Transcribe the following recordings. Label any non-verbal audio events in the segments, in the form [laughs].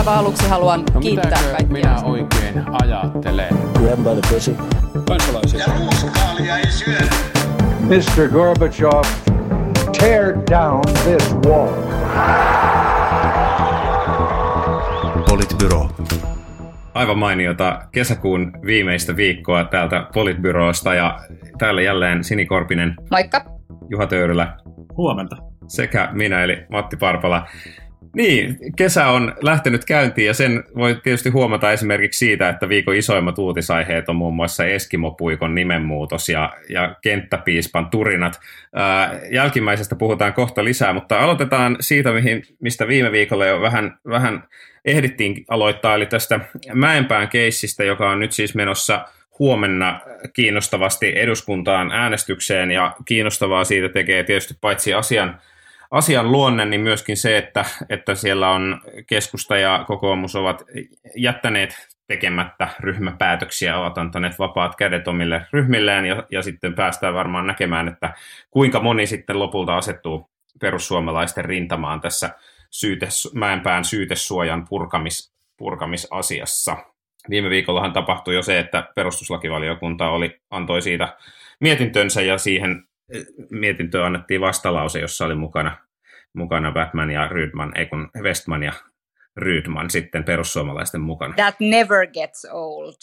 aivan aluksi haluan No kiittää kaikkia. minä oikein ajattelen? Grab by the pussy. kansalaisia. Ja ruuskaalia ei syödä. Mr. Gorbachev, tear down this wall. Politbyro. Aivan mainiota kesäkuun viimeistä viikkoa täältä Politbyrosta ja täällä jälleen Sini Korpinen, Moikka. Juha Töyrylä Huomenta. sekä minä eli Matti Parpala. Niin, kesä on lähtenyt käyntiin ja sen voi tietysti huomata esimerkiksi siitä, että viikon isoimmat uutisaiheet on muun muassa Eskimopuikon nimenmuutos ja, ja kenttäpiispan turinat. Ää, jälkimmäisestä puhutaan kohta lisää, mutta aloitetaan siitä, mihin, mistä viime viikolla jo vähän, vähän ehdittiin aloittaa, eli tästä Mäenpään keissistä, joka on nyt siis menossa huomenna kiinnostavasti eduskuntaan äänestykseen ja kiinnostavaa siitä tekee tietysti paitsi asian asian luonne, niin myöskin se, että, että siellä on keskusta ja kokoomus ovat jättäneet tekemättä ryhmäpäätöksiä, ovat antaneet vapaat kädet omille ryhmilleen ja, ja sitten päästään varmaan näkemään, että kuinka moni sitten lopulta asettuu perussuomalaisten rintamaan tässä syytes, Mäenpään syytesuojan purkamis, purkamisasiassa. Viime viikollahan tapahtui jo se, että perustuslakivaliokunta oli, antoi siitä mietintönsä ja siihen mietintöön annettiin vastalause, jossa oli mukana, mukana Batman ja Rydman, ei kun Westman ja Rydman sitten perussuomalaisten mukana. That never gets old.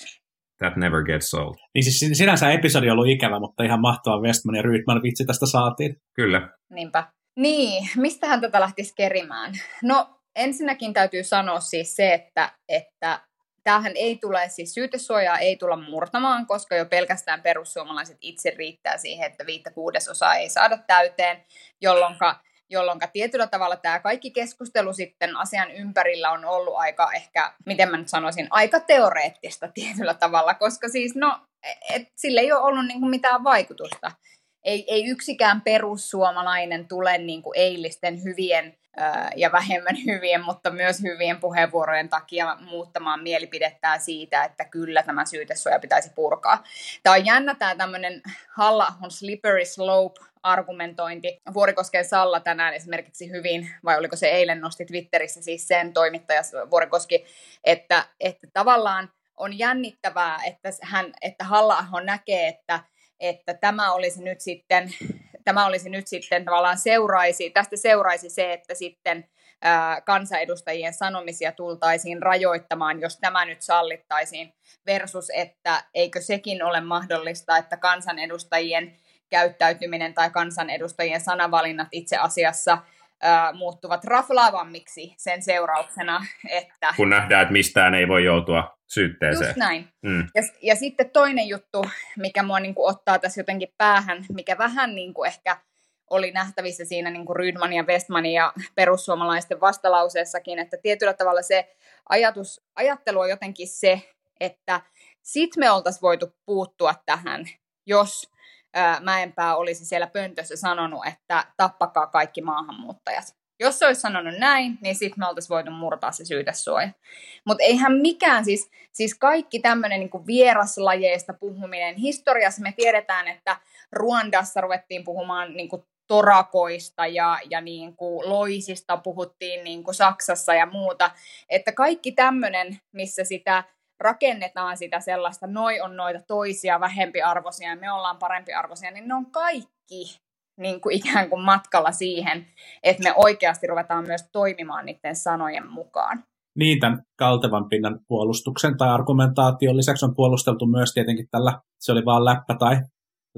That never gets old. Niin siis sinänsä episodi on ollut ikävä, mutta ihan mahtava Westman ja Rydman vitsi tästä saatiin. Kyllä. Niinpä. Niin, mistähän tätä lähtisi kerimään? No, ensinnäkin täytyy sanoa siis se, että, että tämähän ei tule, siis syytesuojaa ei tulla murtamaan, koska jo pelkästään perussuomalaiset itse riittää siihen, että viittä kuudesosaa ei saada täyteen, jolloin jolloin tietyllä tavalla tämä kaikki keskustelu sitten asian ympärillä on ollut aika ehkä, miten mä nyt sanoisin, aika teoreettista tietyllä tavalla, koska siis no, et, sillä ei ole ollut niinku mitään vaikutusta. Ei, ei yksikään perussuomalainen tule niinku eilisten hyvien ja vähemmän [laughs] hyvien, mutta myös hyvien puheenvuorojen takia muuttamaan mielipidettään siitä, että kyllä tämä syytesuoja pitäisi purkaa. Tämä on jännä tämä tämmöinen halla on slippery slope argumentointi. Vuorikosken Salla tänään esimerkiksi hyvin, vai oliko se eilen nosti Twitterissä siis sen toimittaja Vuorikoski, että, että tavallaan on jännittävää, että, hän, että halla näkee, että, että tämä olisi nyt sitten tämä olisi nyt sitten tavallaan seuraisi, tästä seuraisi se, että sitten kansanedustajien sanomisia tultaisiin rajoittamaan, jos tämä nyt sallittaisiin, versus että eikö sekin ole mahdollista, että kansanedustajien käyttäytyminen tai kansanedustajien sanavalinnat itse asiassa ää, muuttuvat raflaavammiksi sen seurauksena, että... Kun nähdään, että mistään ei voi joutua syytteeseen. Just näin. Mm. Ja, ja sitten toinen juttu, mikä mua niin kuin ottaa tässä jotenkin päähän, mikä vähän niin kuin ehkä oli nähtävissä siinä niin kuin Rydman ja Westmanin ja perussuomalaisten vastalauseessakin, että tietyllä tavalla se ajatus, ajattelu on jotenkin se, että sit me oltaisiin voitu puuttua tähän, jos Mäenpää olisi siellä pöntössä sanonut, että tappakaa kaikki maahanmuuttajat. Jos se olisi sanonut näin, niin sitten me oltaisiin voitu murtaa se syytesuoja. Mutta eihän mikään, siis, siis kaikki tämmöinen niin vieraslajeista puhuminen. Historiassa me tiedetään, että Ruandassa ruvettiin puhumaan niin kuin torakoista ja, ja niin kuin loisista puhuttiin niin kuin Saksassa ja muuta. Että kaikki tämmöinen, missä sitä rakennetaan sitä sellaista, noi on noita toisia vähempiarvoisia ja me ollaan parempiarvoisia, niin ne on kaikki niin kuin ikään kuin matkalla siihen, että me oikeasti ruvetaan myös toimimaan niiden sanojen mukaan. Niin, tämän kaltevan pinnan puolustuksen tai argumentaation lisäksi on puolusteltu myös tietenkin tällä, se oli vaan läppä tai,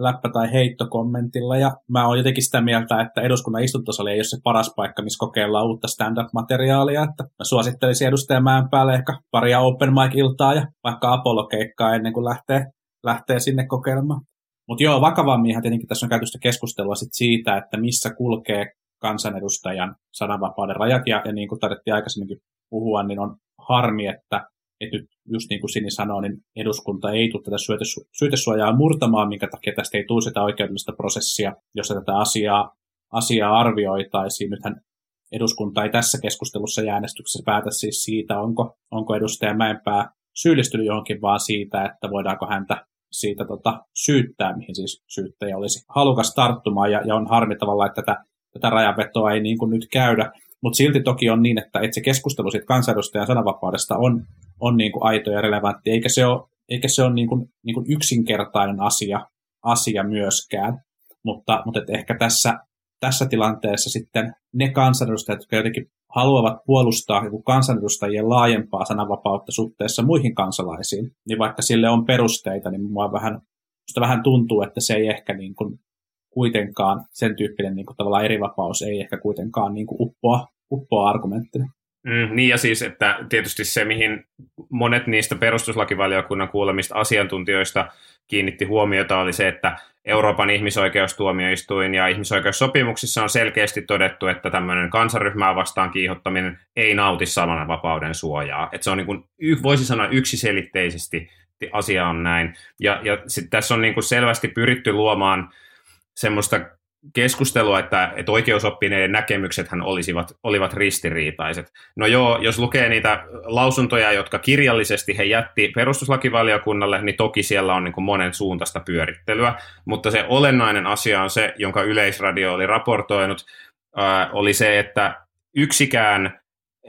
läppä tai heittokommentilla, ja mä oon jotenkin sitä mieltä, että eduskunnan istuntosali ei ole se paras paikka, missä kokeillaan uutta stand-up-materiaalia, että mä suosittelisin edustajan mäen päälle ehkä paria open mic-iltaa ja vaikka Apollo-keikkaa ennen kuin lähtee, lähtee sinne kokeilemaan. Mutta joo, vakavamminhan tietenkin tässä on käyty keskustelua sit siitä, että missä kulkee kansanedustajan sananvapauden rajat, ja, ja niin kuin tarvittiin aikaisemminkin puhua, niin on harmi, että, että nyt just niin kuin Sini sanoi, niin eduskunta ei tule tätä syytesu- syytesuojaa murtamaan, minkä takia tästä ei tule sitä oikeudellista prosessia, jossa tätä asiaa, asiaa arvioitaisiin. Nythän eduskunta ei tässä keskustelussa ja äänestyksessä päätä siis siitä, onko, onko edustaja Mäenpää syyllistynyt johonkin, vaan siitä, että voidaanko häntä siitä tota, syyttää, mihin siis syyttäjä olisi halukas tarttumaan, ja, ja on harmi tavallaan, että tätä, tätä rajanvetoa ei niin kuin nyt käydä. Mutta silti toki on niin, että, että se keskustelu siitä kansanedustajan sananvapaudesta on, on niin kuin aito ja relevantti, eikä se ole, eikä se ole niin kuin, niin kuin yksinkertainen asia, asia myöskään. Mutta, mutta et ehkä tässä, tässä tilanteessa sitten ne kansanedustajat, jotka jotenkin haluavat puolustaa kansanedustajien laajempaa sananvapautta suhteessa muihin kansalaisiin, niin vaikka sille on perusteita, niin mua vähän, vähän tuntuu, että se ei ehkä niin kuin kuitenkaan, sen tyyppinen niin kuin tavallaan erivapaus ei ehkä kuitenkaan niin kuin uppoa, uppoa argumenttina. Mm, niin ja siis, että tietysti se, mihin monet niistä perustuslakivaliokunnan kuulemista asiantuntijoista kiinnitti huomiota, oli se, että Euroopan ihmisoikeustuomioistuin ja ihmisoikeussopimuksissa on selkeästi todettu, että tämmöinen kansaryhmää vastaan kiihottaminen ei nauti vapauden suojaa. Että se on niin kuin, voisi sanoa yksiselitteisesti asia on näin. Ja, ja sit tässä on niin kuin selvästi pyritty luomaan semmoista keskustelua, että, että oikeusoppineiden näkemyksethän olisivat, olivat ristiriitaiset. No joo, jos lukee niitä lausuntoja, jotka kirjallisesti he jätti perustuslakivaliokunnalle, niin toki siellä on niin kuin monen suuntaista pyörittelyä, mutta se olennainen asia on se, jonka Yleisradio oli raportoinut, ää, oli se, että yksikään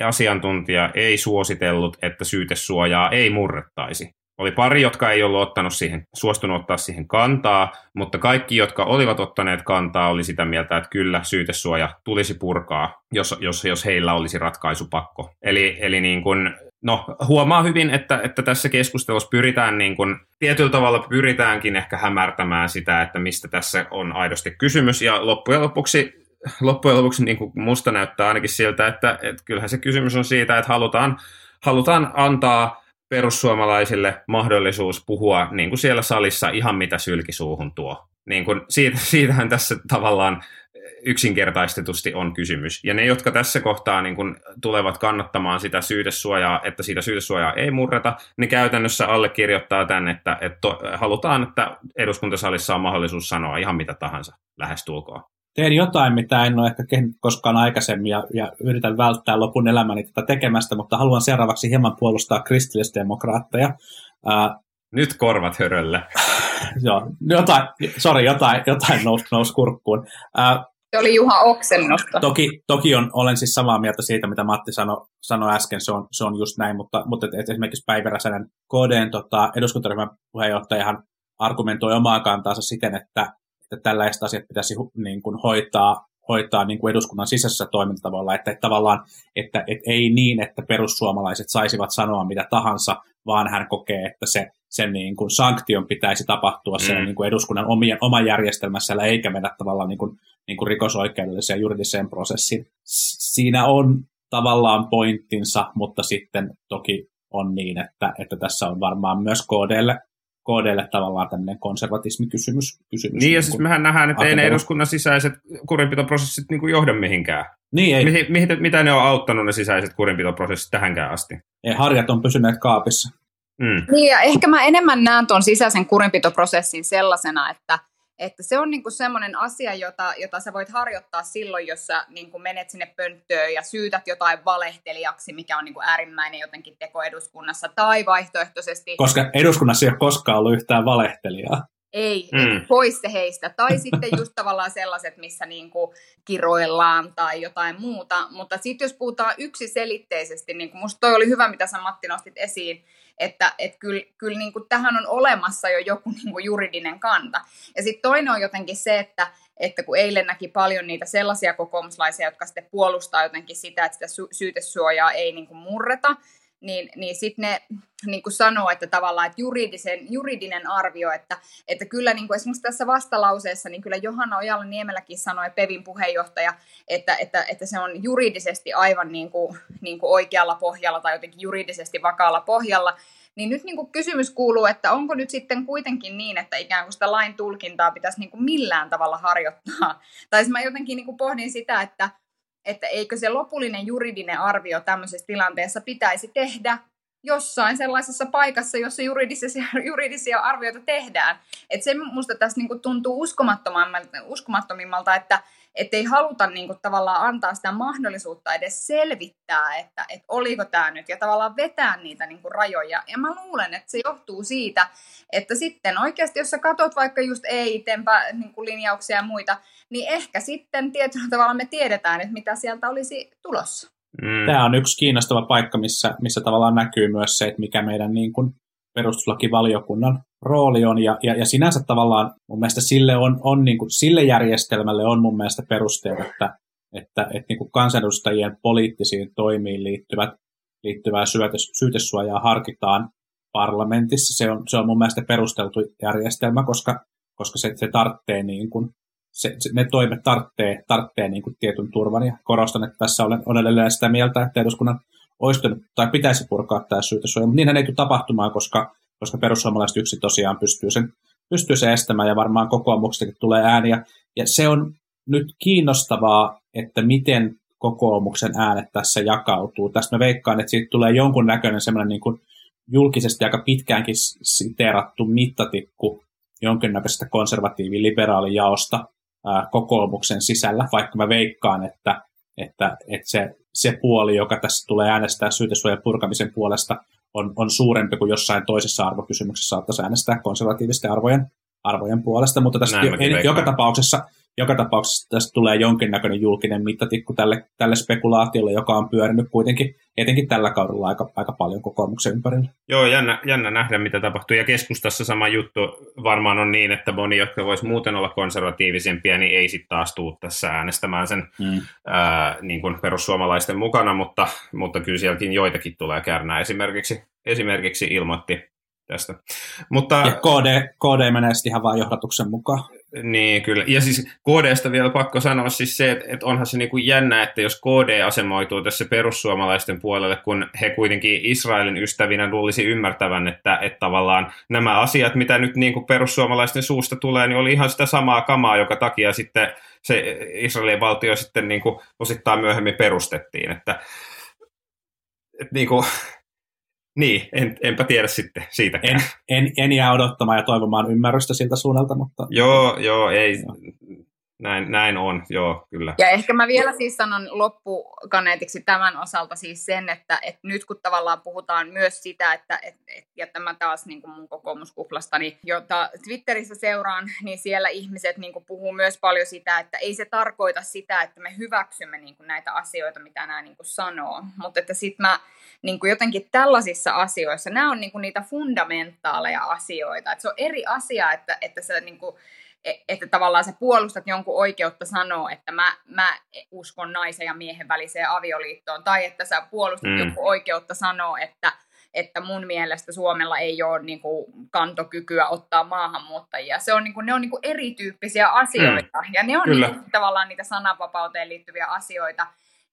asiantuntija ei suositellut, että syytesuojaa ei murrettaisi. Oli pari, jotka ei ollut ottanut siihen, suostunut ottaa siihen kantaa, mutta kaikki, jotka olivat ottaneet kantaa, oli sitä mieltä, että kyllä syytesuoja tulisi purkaa, jos, jos, jos heillä olisi ratkaisupakko. Eli, eli niin kuin, no, huomaa hyvin, että, että tässä keskustelussa pyritään niin kuin, tietyllä tavalla pyritäänkin ehkä hämärtämään sitä, että mistä tässä on aidosti kysymys, ja loppujen lopuksi loppujen lopuksi niin kuin musta näyttää ainakin siltä, että, että kyllähän se kysymys on siitä, että halutaan, halutaan antaa perussuomalaisille mahdollisuus puhua niin kuin siellä salissa ihan mitä sylkisuuhun tuo. Niin kuin siitä, [laughs] siitähän tässä tavallaan yksinkertaistetusti on kysymys. Ja ne, jotka tässä kohtaa niin kuin tulevat kannattamaan sitä syytesuojaa, että siitä syytesuojaa ei murreta, niin käytännössä allekirjoittaa tämän, että, että halutaan, että eduskuntasalissa on mahdollisuus sanoa ihan mitä tahansa lähestulkoon teen jotain, mitä en ole ehkä tehnyt koskaan aikaisemmin ja, ja yritän välttää lopun elämäni tätä tekemästä, mutta haluan seuraavaksi hieman puolustaa kristillisdemokraatteja. Uh, Nyt korvat hörölle. [laughs] joo, jotain, sorry, jotain, jotain nousi nous kurkkuun. Uh, se oli Juha Oksennosta. Toki, toki on, olen siis samaa mieltä siitä, mitä Matti sanoi sano äsken, se on, se on just näin, mutta, mutta et, et esimerkiksi Päivi Räsänen KDn tota, eduskuntaryhmän puheenjohtajahan argumentoi omaa kantaansa siten, että että tällaiset asiat pitäisi niin kuin hoitaa, hoitaa niin kuin eduskunnan sisäisessä toimintatavalla, että, että tavallaan, että, että ei niin, että perussuomalaiset saisivat sanoa mitä tahansa, vaan hän kokee, että se, sen niin kuin sanktion pitäisi tapahtua mm. sen niin kuin eduskunnan omien, oman järjestelmässä, eikä mennä tavallaan niin kuin, niin kuin rikosoikeudelliseen juridiseen prosessiin. Siinä on tavallaan pointtinsa, mutta sitten toki on niin, että, että tässä on varmaan myös KDlle KDlle tavallaan tämmöinen konservatismikysymys. Kysymys, niin, ja siis mehän nähdään, että ei ne eduskunnan sisäiset kurinpitoprosessit niin kuin johda mihinkään. Niin, ei. Mihin, mihin, mitä ne on auttanut ne sisäiset kurinpitoprosessit tähänkään asti? Ei, harjat on pysyneet kaapissa. Mm. Niin, ja ehkä mä enemmän näen tuon sisäisen kurinpitoprosessin sellaisena, että – että se on niinku semmoinen asia, jota, jota sä voit harjoittaa silloin, jos sä niinku menet sinne pönttöön ja syytät jotain valehtelijaksi, mikä on niinku äärimmäinen jotenkin teko eduskunnassa, tai vaihtoehtoisesti... Koska eduskunnassa ei ole koskaan ollut yhtään valehtelijaa. Ei, mm. pois se heistä. Tai sitten just tavallaan sellaiset, missä niinku kiroillaan tai jotain muuta. Mutta sitten jos puhutaan yksiselitteisesti, niin kuin musta toi oli hyvä, mitä sä Matti nostit esiin, että et kyllä, kyllä niin kuin tähän on olemassa jo joku [laughs] niin kuin juridinen kanta. Ja sitten toinen on jotenkin se, että, että kun eilen näki paljon niitä sellaisia kokoomuslaisia, jotka sitten puolustaa jotenkin sitä, että sitä syytesuojaa ei niin kuin murreta, niin, niin sitten ne niin kuin sanoo, että tavallaan että juridisen, juridinen arvio, että, että kyllä niin kuin esimerkiksi tässä vastalauseessa, niin kyllä Johanna Ojala Niemelläkin sanoi, Pevin puheenjohtaja, että, että, että se on juridisesti aivan niin kuin, niin kuin oikealla pohjalla tai jotenkin juridisesti vakaalla pohjalla, niin nyt niin kuin kysymys kuuluu, että onko nyt sitten kuitenkin niin, että ikään kuin sitä lain tulkintaa pitäisi niin kuin millään tavalla harjoittaa. Tai mä jotenkin niin kuin pohdin sitä, että, että eikö se lopullinen juridinen arvio tämmöisessä tilanteessa pitäisi tehdä jossain sellaisessa paikassa, jossa juridisia, juridisia arvioita tehdään. Et se minusta tässä niinku tuntuu uskomattomimmalta, uskomattomimmalta että, ei haluta niin kuin, tavallaan antaa sitä mahdollisuutta edes selvittää, että, että oliko tämä nyt, ja tavallaan vetää niitä niin kuin, rajoja. Ja mä luulen, että se johtuu siitä, että sitten oikeasti, jos sä katot vaikka just EITenpä niin kuin, linjauksia ja muita, niin ehkä sitten tietyllä tavalla me tiedetään, että mitä sieltä olisi tulossa. Mm. Tämä on yksi kiinnostava paikka, missä, missä tavallaan näkyy myös se, että mikä meidän niin kuin perustuslakivaliokunnan rooli on, ja, ja, ja sinänsä tavallaan mun mielestä sille, on, on niin kuin, sille järjestelmälle on mun mielestä perusteet, että, että, että niin kuin kansanedustajien poliittisiin toimiin liittyvät, liittyvää syytesuojaa harkitaan parlamentissa. Se on, se on mun mielestä perusteltu järjestelmä, koska, koska se, se tarvitsee niin kuin, se, se, ne toimet tarvitsee, tarvitsee niin kuin tietyn turvan. Ja korostan, että tässä olen, olen edelleen sitä mieltä, että eduskunnan olisi tai pitäisi purkaa tämä syytesuoja, mutta niinhän ei tule tapahtumaan, koska, koska perussuomalaiset yksi tosiaan pystyy sen, pystyy sen estämään ja varmaan kokoomuksestakin tulee ääniä. Ja se on nyt kiinnostavaa, että miten kokoomuksen äänet tässä jakautuu. Tästä mä veikkaan, että siitä tulee jonkun näköinen semmoinen niin kuin julkisesti aika pitkäänkin siteerattu mittatikku jonkinnäköisestä konservatiivi-liberaalijaosta kokoomuksen sisällä, vaikka mä veikkaan, että, että, että se, se puoli, joka tässä tulee äänestää syytesuojan purkamisen puolesta, on, on suurempi kuin jossain toisessa arvokysymyksessä. Saattaisi äänestää konservatiivisten arvojen, arvojen puolesta, mutta tässä jo, joka tapauksessa joka tapauksessa tästä tulee jonkinnäköinen julkinen mittatikku tälle, tälle spekulaatiolle, joka on pyörinyt kuitenkin etenkin tällä kaudella aika, aika paljon kokoomuksen ympärillä. Joo, jännä, jännä nähdä, mitä tapahtuu. Ja keskustassa sama juttu varmaan on niin, että moni, jotka voisi muuten olla konservatiivisempia, niin ei sitten taas tule tässä äänestämään sen mm. ää, niin kuin perussuomalaisten mukana, mutta, mutta kyllä sielläkin joitakin tulee kärnää. Esimerkiksi, esimerkiksi ilmoitti tästä. Mutta, ja KD, KD menee sitten ihan vain johdatuksen mukaan. Niin, kyllä. Ja siis KDstä vielä pakko sanoa siis se, että, että onhan se niin kuin jännä, että jos KD asemoituu tässä perussuomalaisten puolelle, kun he kuitenkin Israelin ystävinä luulisi ymmärtävän, että, että tavallaan nämä asiat, mitä nyt niin kuin perussuomalaisten suusta tulee, niin oli ihan sitä samaa kamaa, joka takia sitten se Israelin valtio sitten niin kuin osittain myöhemmin perustettiin. Että, että niin kuin, niin, en, enpä tiedä sitten siitä. En, en, en jää odottamaan ja toivomaan ymmärrystä siltä suunnalta, mutta... Joo, joo, ei, näin, näin on, joo, kyllä. Ja ehkä mä vielä siis sanon loppukaneetiksi tämän osalta siis sen, että, että nyt kun tavallaan puhutaan myös sitä, että, et, et, ja tämä taas niin kuin mun kokoomuskuplastani, jota Twitterissä seuraan, niin siellä ihmiset niin kuin puhuu myös paljon sitä, että ei se tarkoita sitä, että me hyväksymme niin kuin näitä asioita, mitä nämä niin kuin sanoo, mutta että sitten mä niin kuin jotenkin tällaisissa asioissa, nämä on niin kuin niitä fundamentaaleja asioita, että se on eri asia, että, että sä niin kuin, että tavallaan sä puolustat jonkun oikeutta sanoa, että mä, mä uskon naisen ja miehen väliseen avioliittoon, tai että sä puolustat mm. jonkun oikeutta sanoa, että, että mun mielestä Suomella ei ole niin kuin, kantokykyä ottaa maahanmuuttajia. Se on, niin kuin, ne on niin kuin, erityyppisiä asioita, mm. ja ne on niin kuin, tavallaan niitä sananvapauteen liittyviä asioita,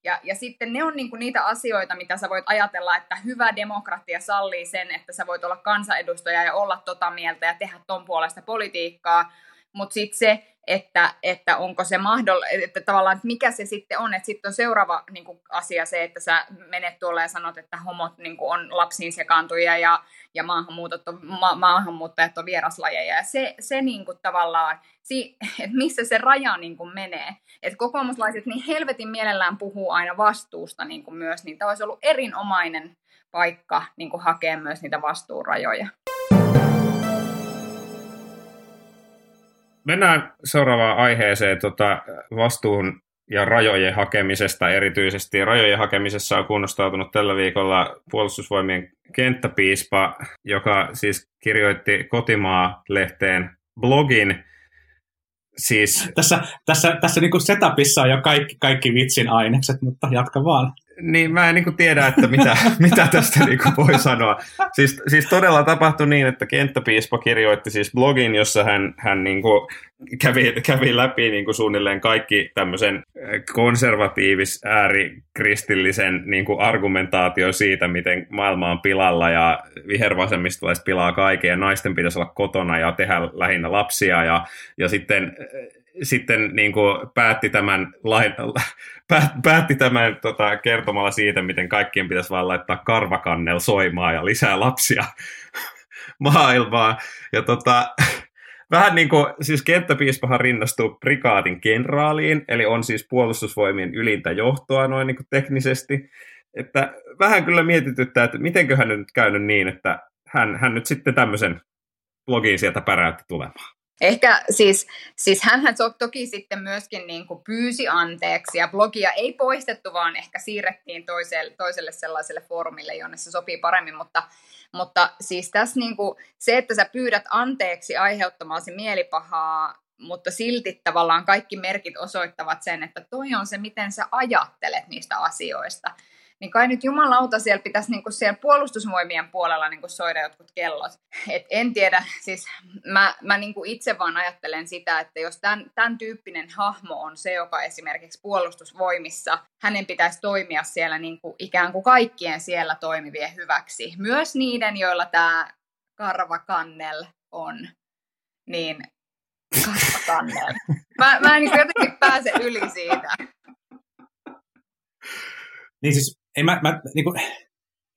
ja, ja sitten ne on niinku niitä asioita, mitä sä voit ajatella, että hyvä demokratia sallii sen, että sä voit olla kansanedustaja ja olla tota mieltä ja tehdä ton puolesta politiikkaa, mutta sitten se, että, että onko se mahdollista, että tavallaan, että mikä se sitten on, että sitten on seuraava niin kuin, asia se, että sä menet tuolla ja sanot, että homot niin kuin, on lapsiin sekaantuja ja, ja maahanmuutot on, ma- maahanmuuttajat on vieraslajeja, ja se, se niin kuin, tavallaan, si, että missä se raja niin kuin, menee, että kokoomuslaiset niin helvetin mielellään puhuu aina vastuusta niin kuin myös, niin tämä olisi ollut erinomainen paikka niin kuin, hakea myös niitä vastuurajoja. Mennään seuraavaan aiheeseen tota, vastuun ja rajojen hakemisesta erityisesti. Rajojen hakemisessa on kunnostautunut tällä viikolla puolustusvoimien kenttäpiispa, joka siis kirjoitti Kotimaa-lehteen blogin. Siis... Tässä, tässä, tässä niin setupissa on jo kaikki, kaikki vitsin ainekset, mutta jatka vaan niin mä en niin tiedä, että mitä, [laughs] mitä tästä niin voi sanoa. Siis, siis todella tapahtui niin, että kenttäpiispa kirjoitti siis blogin, jossa hän, hän niin kävi, kävi läpi niin suunnilleen kaikki tämmöisen äh, konservatiivis äärikristillisen niin kuin argumentaatio siitä, miten maailma on pilalla ja vihervasemmistolaiset pilaa kaiken ja naisten pitäisi olla kotona ja tehdä lähinnä lapsia ja, ja sitten sitten niin kuin päätti tämän, lain, päätti tämän tota, kertomalla siitä, miten kaikkien pitäisi vaan laittaa karvakannel soimaan ja lisää lapsia [laughs] maailmaa. Ja tota, vähän niin kuin, siis kenttäpiispahan rinnastuu prikaatin kenraaliin, eli on siis puolustusvoimien ylintä johtoa noin niin kuin teknisesti. Että vähän kyllä mietityttää, että mitenköhän nyt käynyt niin, että hän, hän nyt sitten tämmöisen blogin sieltä päräytti tulemaan. Ehkä siis, siis hänhän to, toki sitten myöskin niin kuin pyysi anteeksi ja blogia ei poistettu, vaan ehkä siirrettiin toiselle, toiselle sellaiselle foorumille, jonne se sopii paremmin, mutta, mutta siis tässä niin kuin, se, että sä pyydät anteeksi aiheuttamaasi mielipahaa, mutta silti tavallaan kaikki merkit osoittavat sen, että toi on se, miten sä ajattelet niistä asioista niin kai nyt jumalauta siellä pitäisi niin kuin siellä puolustusvoimien puolella niin kuin soida jotkut kellot. Et en tiedä, siis mä, mä niin kuin itse vaan ajattelen sitä, että jos tämän, tämän tyyppinen hahmo on se, joka esimerkiksi puolustusvoimissa, hänen pitäisi toimia siellä niin kuin ikään kuin kaikkien siellä toimivien hyväksi. Myös niiden, joilla tämä Karva Kannel on, niin Karva Kannel. Mä, mä en niin jotenkin pääse yli siitä. Niin siis ei mä, mä, niin kuin,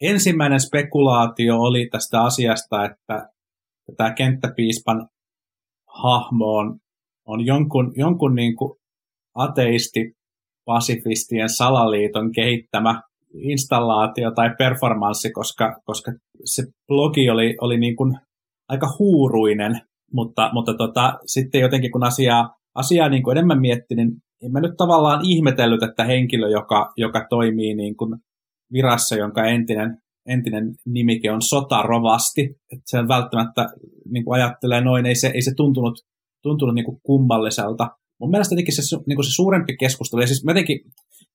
ensimmäinen spekulaatio oli tästä asiasta, että tämä kenttäpiispan hahmo on, on jonkun, jonkun niin kuin ateisti pasifistien salaliiton kehittämä installaatio tai performanssi, koska, koska se blogi oli, oli niin kuin aika huuruinen, mutta, mutta tota, sitten jotenkin kun asiaa, asiaa niin kuin enemmän miettii, niin en mä nyt tavallaan ihmetellyt, että henkilö, joka, joka toimii niin kuin virassa, jonka entinen, entinen nimike on sotarovasti. Että se välttämättä niin kuin ajattelee noin, ei se, ei se tuntunut, tuntunut niin kuin kummalliselta. Mun mielestä jotenkin se, niin kuin se suurempi keskustelu, ja siis jotenkin,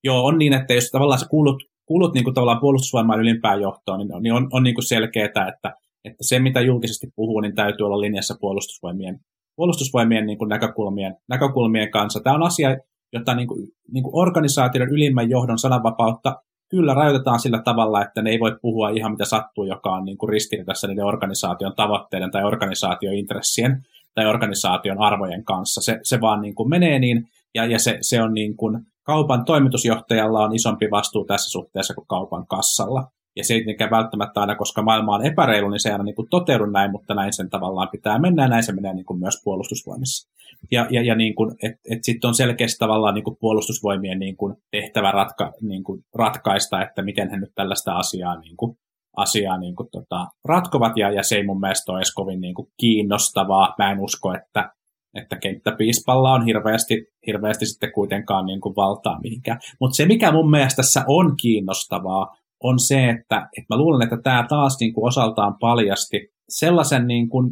joo, on niin, että jos tavallaan sä kuulut, kuulut niin kuin tavallaan puolustusvoimaan ylimpään johtoon, niin, niin on, on niin kuin selkeää, että, että se, mitä julkisesti puhuu, niin täytyy olla linjassa puolustusvoimien, puolustusvoimien niin kuin näkökulmien, näkökulmien kanssa. Tämä on asia, jota niin kuin, niin kuin organisaation ylimmän johdon sananvapautta kyllä rajoitetaan sillä tavalla, että ne ei voi puhua ihan mitä sattuu, joka on niin kuin ristiriidassa niiden organisaation tavoitteiden tai organisaatiointressien tai organisaation arvojen kanssa. Se, se vaan niin kuin menee niin, ja, ja se, se on niin kuin, kaupan toimitusjohtajalla on isompi vastuu tässä suhteessa kuin kaupan kassalla. Ja se ei tietenkään välttämättä aina, koska maailma on epäreilu, niin se ei aina niin kuin toteudu näin, mutta näin sen tavallaan pitää mennä, ja näin se menee niin kuin myös puolustusvoimissa. Ja, ja, ja niin et, et sitten on selkeästi tavallaan niin kuin puolustusvoimien niin kuin tehtävä ratka, niin kuin ratkaista, että miten he nyt tällaista asiaa, niin kuin, asiaa niin kuin, tota, ratkovat, ja, ja se ei mun mielestä ole edes kovin niin kuin kiinnostavaa. Mä en usko, että, että kenttäpiispalla on hirveästi, hirveästi sitten kuitenkaan niin kuin valtaa mihinkään. Mutta se, mikä mun mielestä tässä on kiinnostavaa, on se, että, että mä luulen, että tämä taas niin kuin osaltaan paljasti sellaisen niin kuin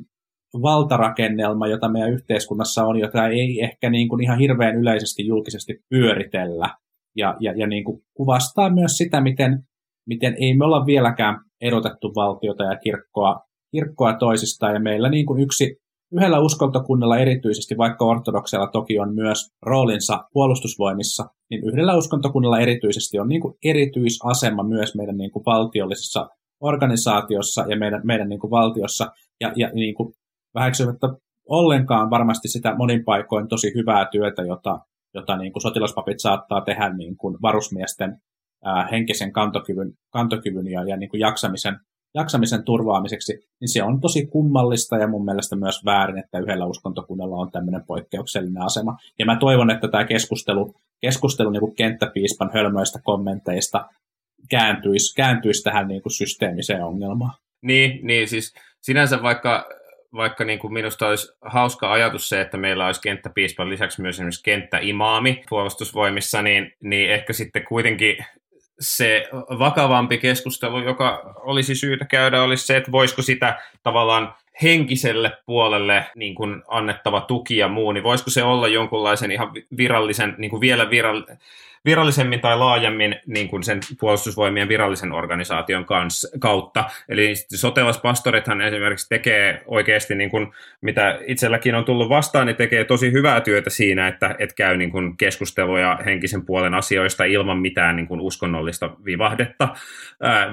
valtarakennelma, jota meidän yhteiskunnassa on, jota ei ehkä niin kuin ihan hirveän yleisesti julkisesti pyöritellä. Ja, ja, ja niin kuin kuvastaa myös sitä, miten, miten ei me olla vieläkään erotettu valtiota ja kirkkoa, kirkkoa toisistaan. Ja meillä niin kuin yksi, yhdellä uskontokunnalla erityisesti, vaikka ortodoksella toki on myös roolinsa puolustusvoimissa, niin yhdellä uskontokunnalla erityisesti on niin kuin erityisasema myös meidän niin kuin valtiollisessa organisaatiossa ja meidän, meidän niin kuin valtiossa. Ja, ja niin kuin väheksymättä ollenkaan varmasti sitä monin paikoin tosi hyvää työtä, jota, jota niin kuin sotilaspapit saattaa tehdä niin kuin varusmiesten ää, henkisen kantokyvyn, kantokyvyn ja, ja niin kuin jaksamisen, jaksamisen turvaamiseksi, niin se on tosi kummallista ja mun mielestä myös väärin, että yhdellä uskontokunnalla on tämmöinen poikkeuksellinen asema. Ja mä toivon, että tämä keskustelu, keskustelu niin kenttäpiispan hölmöistä kommenteista kääntyisi, kääntyisi tähän niin kuin systeemiseen ongelmaan. Niin, niin siis sinänsä vaikka vaikka niin kuin minusta olisi hauska ajatus se, että meillä olisi kenttäpiispan lisäksi myös esimerkiksi kenttäimaami puolustusvoimissa, niin, niin ehkä sitten kuitenkin se vakavampi keskustelu, joka olisi syytä käydä, olisi se, että voisiko sitä tavallaan henkiselle puolelle niin kuin annettava tuki ja muu, niin voisiko se olla jonkunlaisen ihan virallisen, niin kuin vielä virallisen, virallisemmin tai laajemmin niin kuin sen puolustusvoimien virallisen organisaation kanssa, kautta. Eli sotilaspastorithan esimerkiksi tekee oikeasti, niin kuin, mitä itselläkin on tullut vastaan, niin tekee tosi hyvää työtä siinä, että, että käy niin kuin keskusteluja henkisen puolen asioista ilman mitään niin kuin uskonnollista vivahdetta.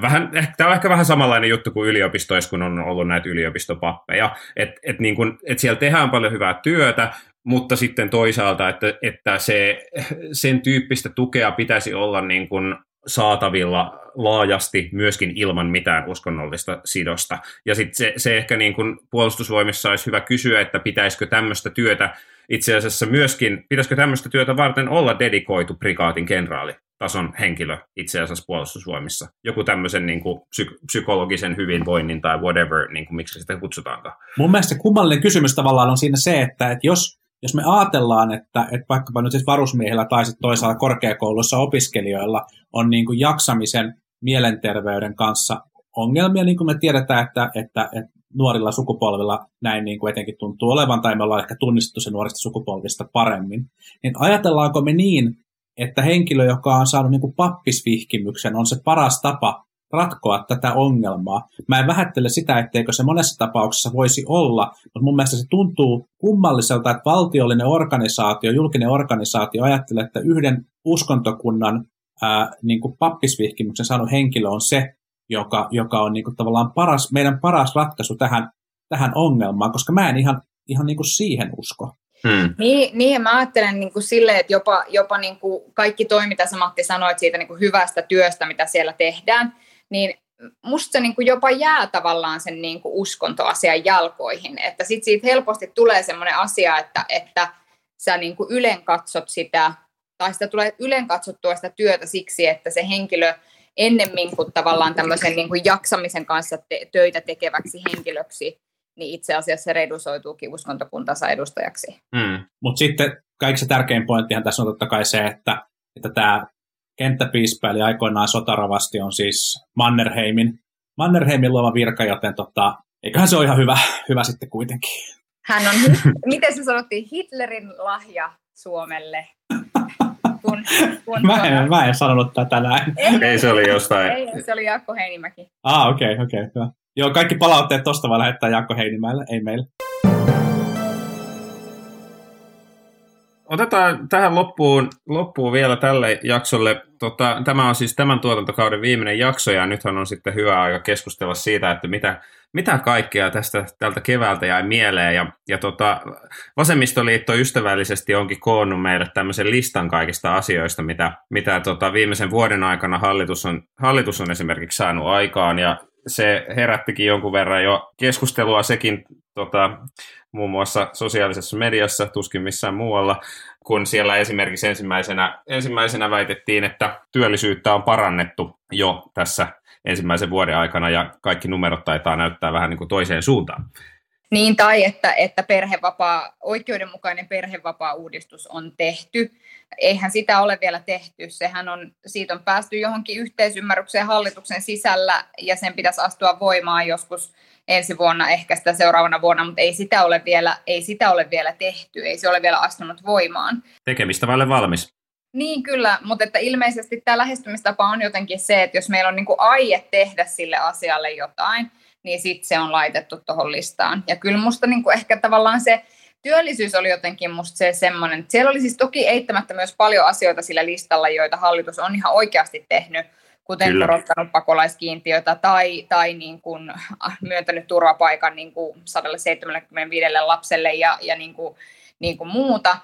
Vähän, tämä on ehkä vähän samanlainen juttu kuin yliopistoissa, kun on ollut näitä yliopistopappeja, että et niin kuin, et siellä tehdään paljon hyvää työtä, mutta sitten toisaalta, että, että se, sen tyyppistä tukea pitäisi olla niin kuin saatavilla laajasti myöskin ilman mitään uskonnollista sidosta. Ja sitten se, se ehkä niin kuin puolustusvoimissa olisi hyvä kysyä, että pitäisikö tämmöistä työtä itse asiassa myöskin, pitäisikö tämmöistä työtä varten olla dedikoitu prikaatin kenraali tason henkilö itse asiassa puolustusvoimissa. Joku tämmöisen niin kuin, psyk- psykologisen hyvinvoinnin tai whatever, niin kuin, miksi sitä kutsutaankaan. Mun mielestä kummallinen kysymys tavallaan on siinä se, että, että jos, jos me ajatellaan, että, että vaikkapa nyt siis varusmiehillä tai sitten toisaalta korkeakoulussa opiskelijoilla on niin kuin jaksamisen mielenterveyden kanssa ongelmia, niin kuin me tiedetään, että, että, että nuorilla sukupolvilla näin niin kuin etenkin tuntuu olevan, tai me ollaan ehkä tunnistettu se nuorista sukupolvista paremmin, niin ajatellaanko me niin, että henkilö, joka on saanut niin kuin pappisvihkimyksen, on se paras tapa ratkoa tätä ongelmaa. Mä en vähättele sitä, etteikö se monessa tapauksessa voisi olla, mutta mun mielestä se tuntuu kummalliselta, että valtiollinen organisaatio, julkinen organisaatio ajattelee, että yhden uskontokunnan ää, niin kuin pappisvihkimyksen saanut henkilö on se, joka, joka on niin kuin tavallaan paras, meidän paras ratkaisu tähän, tähän ongelmaan, koska mä en ihan, ihan niin kuin siihen usko. Hmm. Niin, niin, mä ajattelen niin kuin silleen, että jopa, jopa niin kuin kaikki toi, mitä sä Matti sanoit siitä niin kuin hyvästä työstä, mitä siellä tehdään, niin musta se niin kuin jopa jää tavallaan sen niin kuin uskontoasian jalkoihin. Että sit siitä helposti tulee semmoinen asia, että, että sä niin kuin ylen katsot sitä, tai sitä tulee ylen katsottua sitä työtä siksi, että se henkilö ennemmin kuin tavallaan tämmöisen niin kuin jaksamisen kanssa te- töitä tekeväksi henkilöksi, niin itse asiassa se redusoituukin uskontokuntansa edustajaksi. Mm. Mutta sitten kaikista tärkein pointtihan tässä on totta kai se, että, että tämä kenttäpiispa, eli aikoinaan sotaravasti, on siis Mannerheimin, Mannerheimin luoma virka, joten tota, eiköhän se ole ihan hyvä, hyvä sitten kuitenkin. Hän on, [laughs] miten se sanottiin, Hitlerin lahja Suomelle. Kun, kun mä, en, mä en sanonut tätä näin. Ei, ei se oli jostain. Ei, se oli Jaakko Heinimäki. Ah, okei, okay, okei. Okay, Joo, kaikki palautteet tosta vaan lähettää Jaakko Heinimäelle, ei meille. Otetaan tähän loppuun, loppuun vielä tälle jaksolle. Tota, tämä on siis tämän tuotantokauden viimeinen jakso ja nythän on sitten hyvä aika keskustella siitä, että mitä, mitä kaikkea tästä tältä keväältä jäi mieleen. Ja, ja tota, Vasemmistoliitto ystävällisesti onkin koonnut meille tämmöisen listan kaikista asioista, mitä, mitä tota, viimeisen vuoden aikana hallitus on, hallitus on esimerkiksi saanut aikaan. Ja se herättikin jonkun verran jo keskustelua sekin tota, muun muassa sosiaalisessa mediassa, tuskin missään muualla, kun siellä esimerkiksi ensimmäisenä, ensimmäisenä väitettiin, että työllisyyttä on parannettu jo tässä ensimmäisen vuoden aikana ja kaikki numerot taitaa näyttää vähän niin kuin toiseen suuntaan. Niin, tai että, että perhevapaa, oikeudenmukainen perhevapaa-uudistus on tehty. Eihän sitä ole vielä tehty. Sehän on, siitä on päästy johonkin yhteisymmärrykseen hallituksen sisällä ja sen pitäisi astua voimaan joskus ensi vuonna, ehkä sitä seuraavana vuonna, mutta ei sitä ole vielä, ei sitä ole vielä tehty, ei se ole vielä astunut voimaan. Tekemistä vaille valmis. Niin kyllä, mutta että ilmeisesti tämä lähestymistapa on jotenkin se, että jos meillä on niin kuin aie tehdä sille asialle jotain, niin sitten se on laitettu tuohon listaan. Ja kyllä musta niin kuin ehkä tavallaan se työllisyys oli jotenkin musta se semmoinen, siellä oli siis toki eittämättä myös paljon asioita sillä listalla, joita hallitus on ihan oikeasti tehnyt, kuten Kyllä. korottanut pakolaiskiintiötä tai, tai niin kuin äh, myöntänyt turvapaikan niin kuin 175 lapselle ja, ja niin kuin, niin kuin muuta.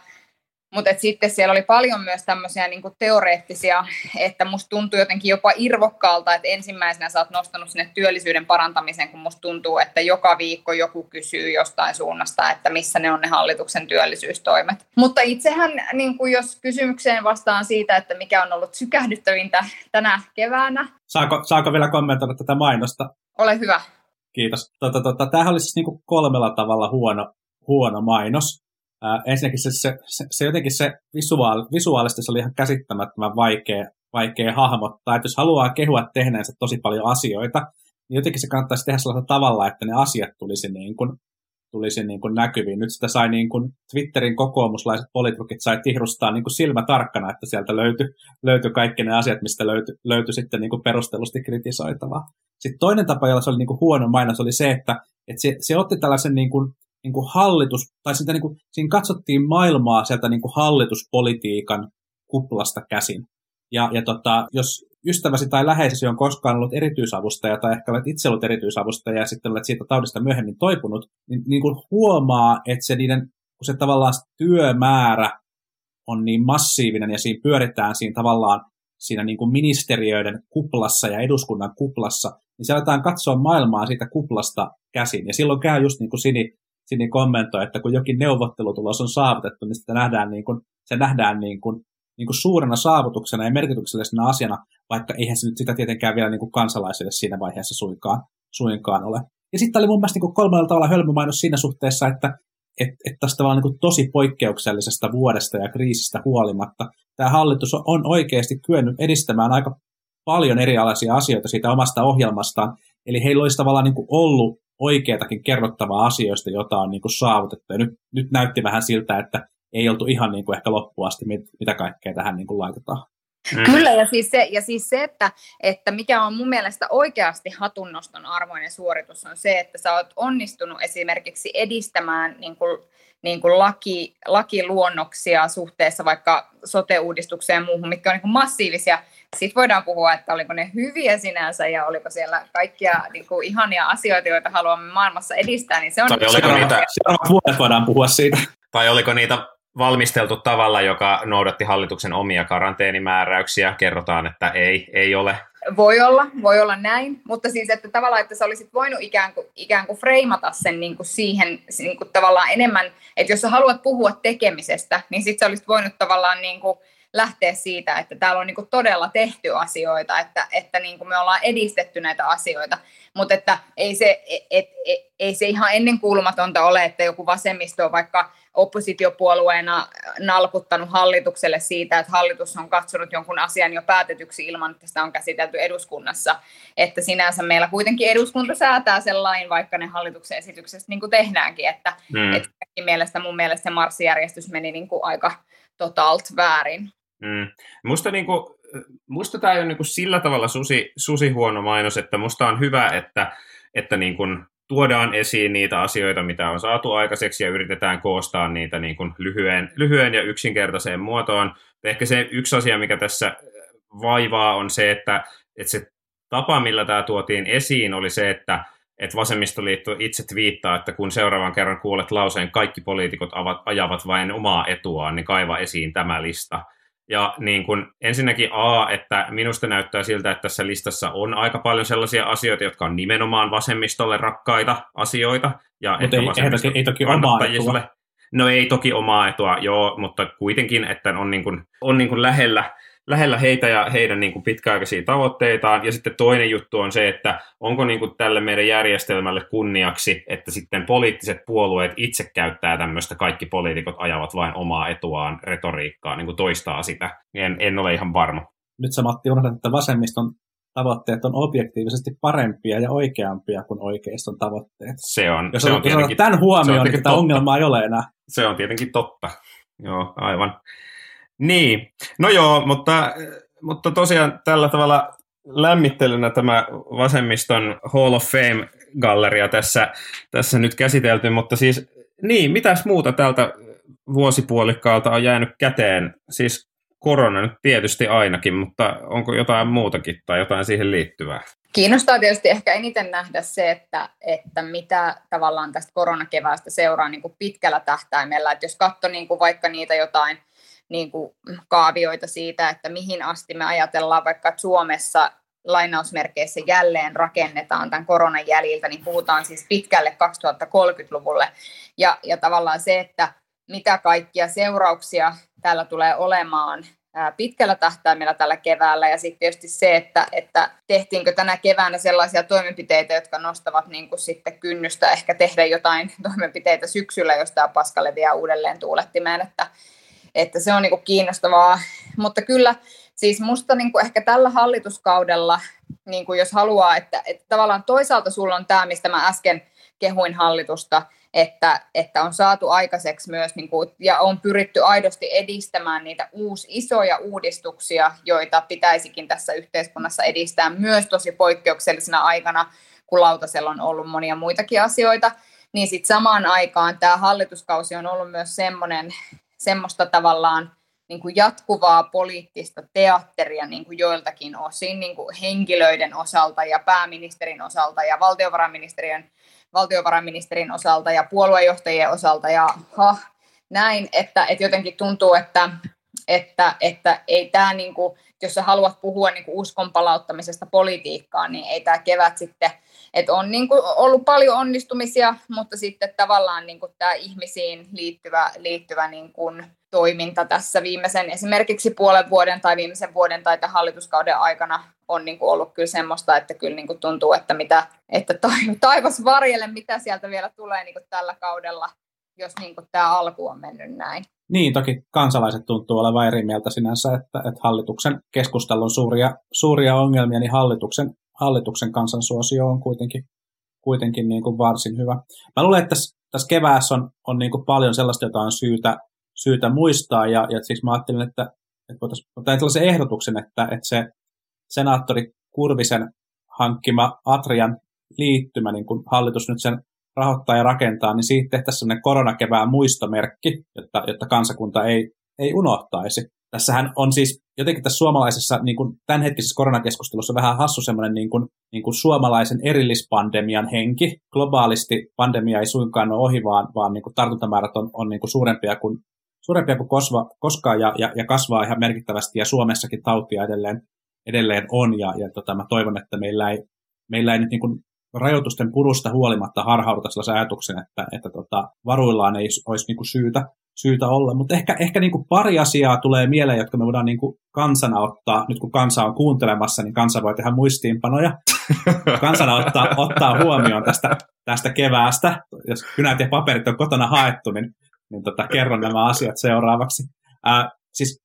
Mutta sitten siellä oli paljon myös tämmöisiä niinku teoreettisia, että musta tuntuu jotenkin jopa irvokkaalta, että ensimmäisenä sä oot nostanut sinne työllisyyden parantamisen, kun musta tuntuu, että joka viikko joku kysyy jostain suunnasta, että missä ne on ne hallituksen työllisyystoimet. Mutta itsehän, niin kuin jos kysymykseen vastaan siitä, että mikä on ollut sykähdyttävintä tänä keväänä. Saako, saako vielä kommentoida tätä mainosta? Ole hyvä. Kiitos. Tota, tota, tämähän oli siis niin kuin kolmella tavalla huono, huono mainos. Ää, ensinnäkin se, se, se, se jotenkin se visuaali, visuaalisesti se oli ihan käsittämättömän vaikea, vaikea hahmottaa, että jos haluaa kehua tehneensä tosi paljon asioita, niin jotenkin se kannattaisi tehdä sellaisella tavalla, että ne asiat tulisi niin kuin, tulisi niin kuin näkyviin. Nyt sitä sai niin kuin Twitterin kokoomuslaiset politrukit sai tihrustaa niin kuin silmä tarkkana, että sieltä löytyi, löytyi kaikki ne asiat, mistä löytyi, löytyi sitten niin kuin perustellusti kritisoitavaa. Sitten toinen tapa, jolla se oli niin kuin huono mainos, oli se, että, että se, se otti tällaisen niin kuin niin kuin hallitus, tai sitä niin kuin, siinä katsottiin maailmaa sieltä niin kuin hallituspolitiikan kuplasta käsin. Ja, ja tota, jos ystäväsi tai läheisesi on koskaan ollut erityisavustaja tai ehkä olet itse ollut erityisavustaja ja sitten olet siitä taudista myöhemmin toipunut, niin, niin kuin huomaa, että se niiden, kun se tavallaan työmäärä on niin massiivinen ja siinä pyöritään siinä tavallaan siinä niin kuin ministeriöiden kuplassa ja eduskunnan kuplassa, niin se aletaan katsoa maailmaa siitä kuplasta käsin. Ja silloin käy just niin kuin Sini, Sini kommentoi, että kun jokin neuvottelutulos on saavutettu, niin sitä nähdään niin kuin, se nähdään niin kuin, niin kuin suurena saavutuksena ja merkityksellisenä asiana, vaikka eihän se nyt sitä tietenkään vielä niin kuin kansalaisille siinä vaiheessa suinkaan, suinkaan ole. Ja sitten oli mun mielestä niin kolmella tavalla hölmömainos siinä suhteessa, että että et tästä vaan niin tosi poikkeuksellisesta vuodesta ja kriisistä huolimatta tämä hallitus on oikeasti kyennyt edistämään aika paljon erilaisia asioita siitä omasta ohjelmastaan. Eli heillä olisi tavallaan niin ollut oikeatakin kerrottavaa asioista, jota on niin kuin saavutettu. Ja nyt, nyt näytti vähän siltä, että ei oltu ihan niin kuin ehkä loppuun asti, mitä kaikkea tähän niin kuin laitetaan. Mm. Kyllä, ja siis se, ja siis se että, että mikä on mun mielestä oikeasti hatunnoston arvoinen suoritus, on se, että sä oot onnistunut esimerkiksi edistämään niin kuin, niin kuin laki, lakiluonnoksia suhteessa vaikka sote-uudistukseen ja muuhun, mitkä on niin kuin massiivisia. Sitten voidaan puhua, että oliko ne hyviä sinänsä ja oliko siellä kaikkia niin kuin ihania asioita, joita haluamme maailmassa edistää, niin se on... Tai oliko niitä... vuodet voidaan puhua siitä. Tai oliko niitä valmisteltu tavalla, joka noudatti hallituksen omia karanteenimääräyksiä. Kerrotaan, että ei, ei ole. Voi olla, voi olla näin, mutta siis että tavallaan, että sä olisit voinut ikään kuin, ikään kuin freimata sen niin kuin siihen niin kuin tavallaan enemmän, että jos sä haluat puhua tekemisestä, niin sitten sä olisit voinut tavallaan niin kuin lähteä siitä, että täällä on niin kuin todella tehty asioita, että, että niin kuin me ollaan edistetty näitä asioita, mutta että ei se, et, et, ei se ihan ennenkuulumatonta ole, että joku vasemmisto on vaikka oppositiopuolueena nalkuttanut hallitukselle siitä, että hallitus on katsonut jonkun asian jo päätetyksi ilman, että sitä on käsitelty eduskunnassa. Että sinänsä meillä kuitenkin eduskunta säätää sen lain, vaikka ne hallituksen esityksestä niin kuin tehdäänkin. Että, mm. että mielestä mun mielestä se marssijärjestys meni niin kuin aika totalt väärin. Mm. Musta, niin kuin, musta tämä ei ole niin kuin sillä tavalla susi, susi huono mainos, että musta on hyvä, että, että niin kuin tuodaan esiin niitä asioita, mitä on saatu aikaiseksi ja yritetään koostaa niitä niin kuin lyhyen, lyhyen ja yksinkertaiseen muotoon. Ehkä se yksi asia, mikä tässä vaivaa, on se, että, että se tapa, millä tämä tuotiin esiin, oli se, että, että vasemmistoliitto itse viittaa, että kun seuraavan kerran kuulet lauseen kaikki poliitikot avat, ajavat vain omaa etuaan, niin kaiva esiin tämä lista – ja niin kun, ensinnäkin A, että minusta näyttää siltä, että tässä listassa on aika paljon sellaisia asioita, jotka on nimenomaan vasemmistolle rakkaita asioita. Ja mutta ei, ei, toki, ei toki omaa etua. No ei toki omaa etua, joo, mutta kuitenkin, että on, niin kun, on niin kun lähellä lähellä heitä ja heidän niin kuin pitkäaikaisia tavoitteitaan. Ja sitten toinen juttu on se, että onko niin kuin tälle meidän järjestelmälle kunniaksi, että sitten poliittiset puolueet itse käyttää tämmöistä kaikki poliitikot ajavat vain omaa etuaan retoriikkaa, niin kuin toistaa sitä. En, en ole ihan varma. Nyt sä Matti unohdat, että vasemmiston tavoitteet on objektiivisesti parempia ja oikeampia kuin oikeiston tavoitteet. Se on. Jos se on tietenkin, tämän huomioon, niin tämä ongelma ei ole enää. Se on tietenkin totta. Joo, aivan. Niin, no joo, mutta, mutta tosiaan tällä tavalla lämmittelynä tämä vasemmiston Hall of Fame-galleria tässä, tässä nyt käsitelty, mutta siis niin, mitäs muuta tältä vuosipuolikkaalta on jäänyt käteen? Siis korona nyt tietysti ainakin, mutta onko jotain muutakin tai jotain siihen liittyvää? Kiinnostaa tietysti ehkä eniten nähdä se, että, että mitä tavallaan tästä koronakeväästä seuraa niin kuin pitkällä tähtäimellä. Että jos katsoo niin kuin vaikka niitä jotain niin kuin kaavioita siitä, että mihin asti me ajatellaan vaikka Suomessa lainausmerkeissä jälleen rakennetaan tämän koronan jäljiltä, niin puhutaan siis pitkälle 2030-luvulle. Ja, ja tavallaan se, että mitä kaikkia seurauksia tällä tulee olemaan pitkällä tähtäimellä tällä keväällä ja sitten tietysti se, että, että tehtiinkö tänä keväänä sellaisia toimenpiteitä, jotka nostavat niin kuin sitten kynnystä ehkä tehdä jotain [laughs] toimenpiteitä syksyllä, jos tämä paska leviää uudelleen tuulettimeen, että, että se on niin kiinnostavaa. Mutta kyllä siis musta niin ehkä tällä hallituskaudella, niin jos haluaa, että, että tavallaan toisaalta sulla on tämä, mistä mä äsken kehuin hallitusta, että, että on saatu aikaiseksi myös niin kuin, ja on pyritty aidosti edistämään niitä uusi, isoja uudistuksia, joita pitäisikin tässä yhteiskunnassa edistää myös tosi poikkeuksellisena aikana, kun lautasella on ollut monia muitakin asioita, niin sitten samaan aikaan tämä hallituskausi on ollut myös semmoinen, semmoista tavallaan niin kuin jatkuvaa poliittista teatteria niin kuin joiltakin osin niin kuin henkilöiden osalta ja pääministerin osalta ja valtiovarainministeriön valtiovarainministerin osalta ja puoluejohtajien osalta ja ha, näin, että, että jotenkin tuntuu, että, että, että ei tämä, niin kuin, jos sä haluat puhua niin kuin uskon palauttamisesta politiikkaan, niin ei tämä kevät sitten, että on niin kuin ollut paljon onnistumisia, mutta sitten tavallaan niin kuin tämä ihmisiin liittyvä, liittyvä niin kuin toiminta tässä viimeisen esimerkiksi puolen vuoden tai viimeisen vuoden tai tämän hallituskauden aikana on niin kuin ollut kyllä semmoista, että kyllä niin kuin tuntuu, että, mitä, että taivas varjelle, mitä sieltä vielä tulee niin kuin tällä kaudella, jos niin kuin tämä alku on mennyt näin. Niin, toki kansalaiset tuntuu olevan eri mieltä sinänsä, että, että hallituksen keskustelun suuria, suuria ongelmia, niin hallituksen, hallituksen kansansuosio on kuitenkin, kuitenkin niin kuin varsin hyvä. Mä luulen, että tässä, tässä keväässä on, on niin kuin paljon sellaista, jota on syytä, syytä muistaa, ja, ja siis mä ajattelin, että, että voitaisiin ottaa tällaisen ehdotuksen, että, että se senaattori Kurvisen hankkima Atrian liittymä, niin kuin hallitus nyt sen rahoittaa ja rakentaa, niin siitä tehtäisiin sellainen koronakevään muistomerkki, jotta, jotta kansakunta ei, ei unohtaisi. Tässähän on siis jotenkin tässä suomalaisessa niin kuin tämänhetkisessä koronakeskustelussa vähän hassu semmoinen niin kuin, niin kuin suomalaisen erillispandemian henki. Globaalisti pandemia ei suinkaan ole ohi, vaan, vaan niin kuin tartuntamäärät on, on niin kuin suurempia kuin, suurempia kuin kosva, koskaan ja, ja, ja kasvaa ihan merkittävästi ja Suomessakin tautia edelleen, edelleen on ja, ja tota, mä toivon, että meillä ei, meillä ei nyt niin kuin rajoitusten purusta huolimatta harhauduta sellaisen ajatuksen, että, että tota, varuillaan ei olisi niinku syytä, syytä olla. Mutta ehkä, ehkä niinku pari asiaa tulee mieleen, jotka me voidaan niinku kansana ottaa. Nyt kun kansa on kuuntelemassa, niin kansa voi tehdä muistiinpanoja. [laughs] Kansana ottaa, ottaa huomioon tästä, tästä keväästä. Jos kynät ja paperit on kotona haettu, niin, niin tota, kerron nämä asiat seuraavaksi. Ää, siis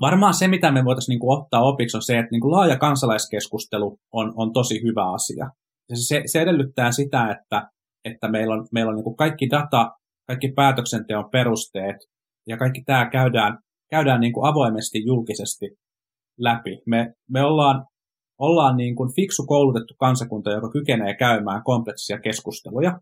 varmaan se, mitä me voitaisiin niinku ottaa opiksi, on se, että niinku laaja kansalaiskeskustelu on, on tosi hyvä asia se, se edellyttää sitä, että, että meillä on, meillä on niin kaikki data, kaikki päätöksenteon perusteet ja kaikki tämä käydään, käydään niin kuin avoimesti julkisesti läpi. Me, me ollaan, ollaan niin kuin fiksu koulutettu kansakunta, joka kykenee käymään kompleksisia keskusteluja.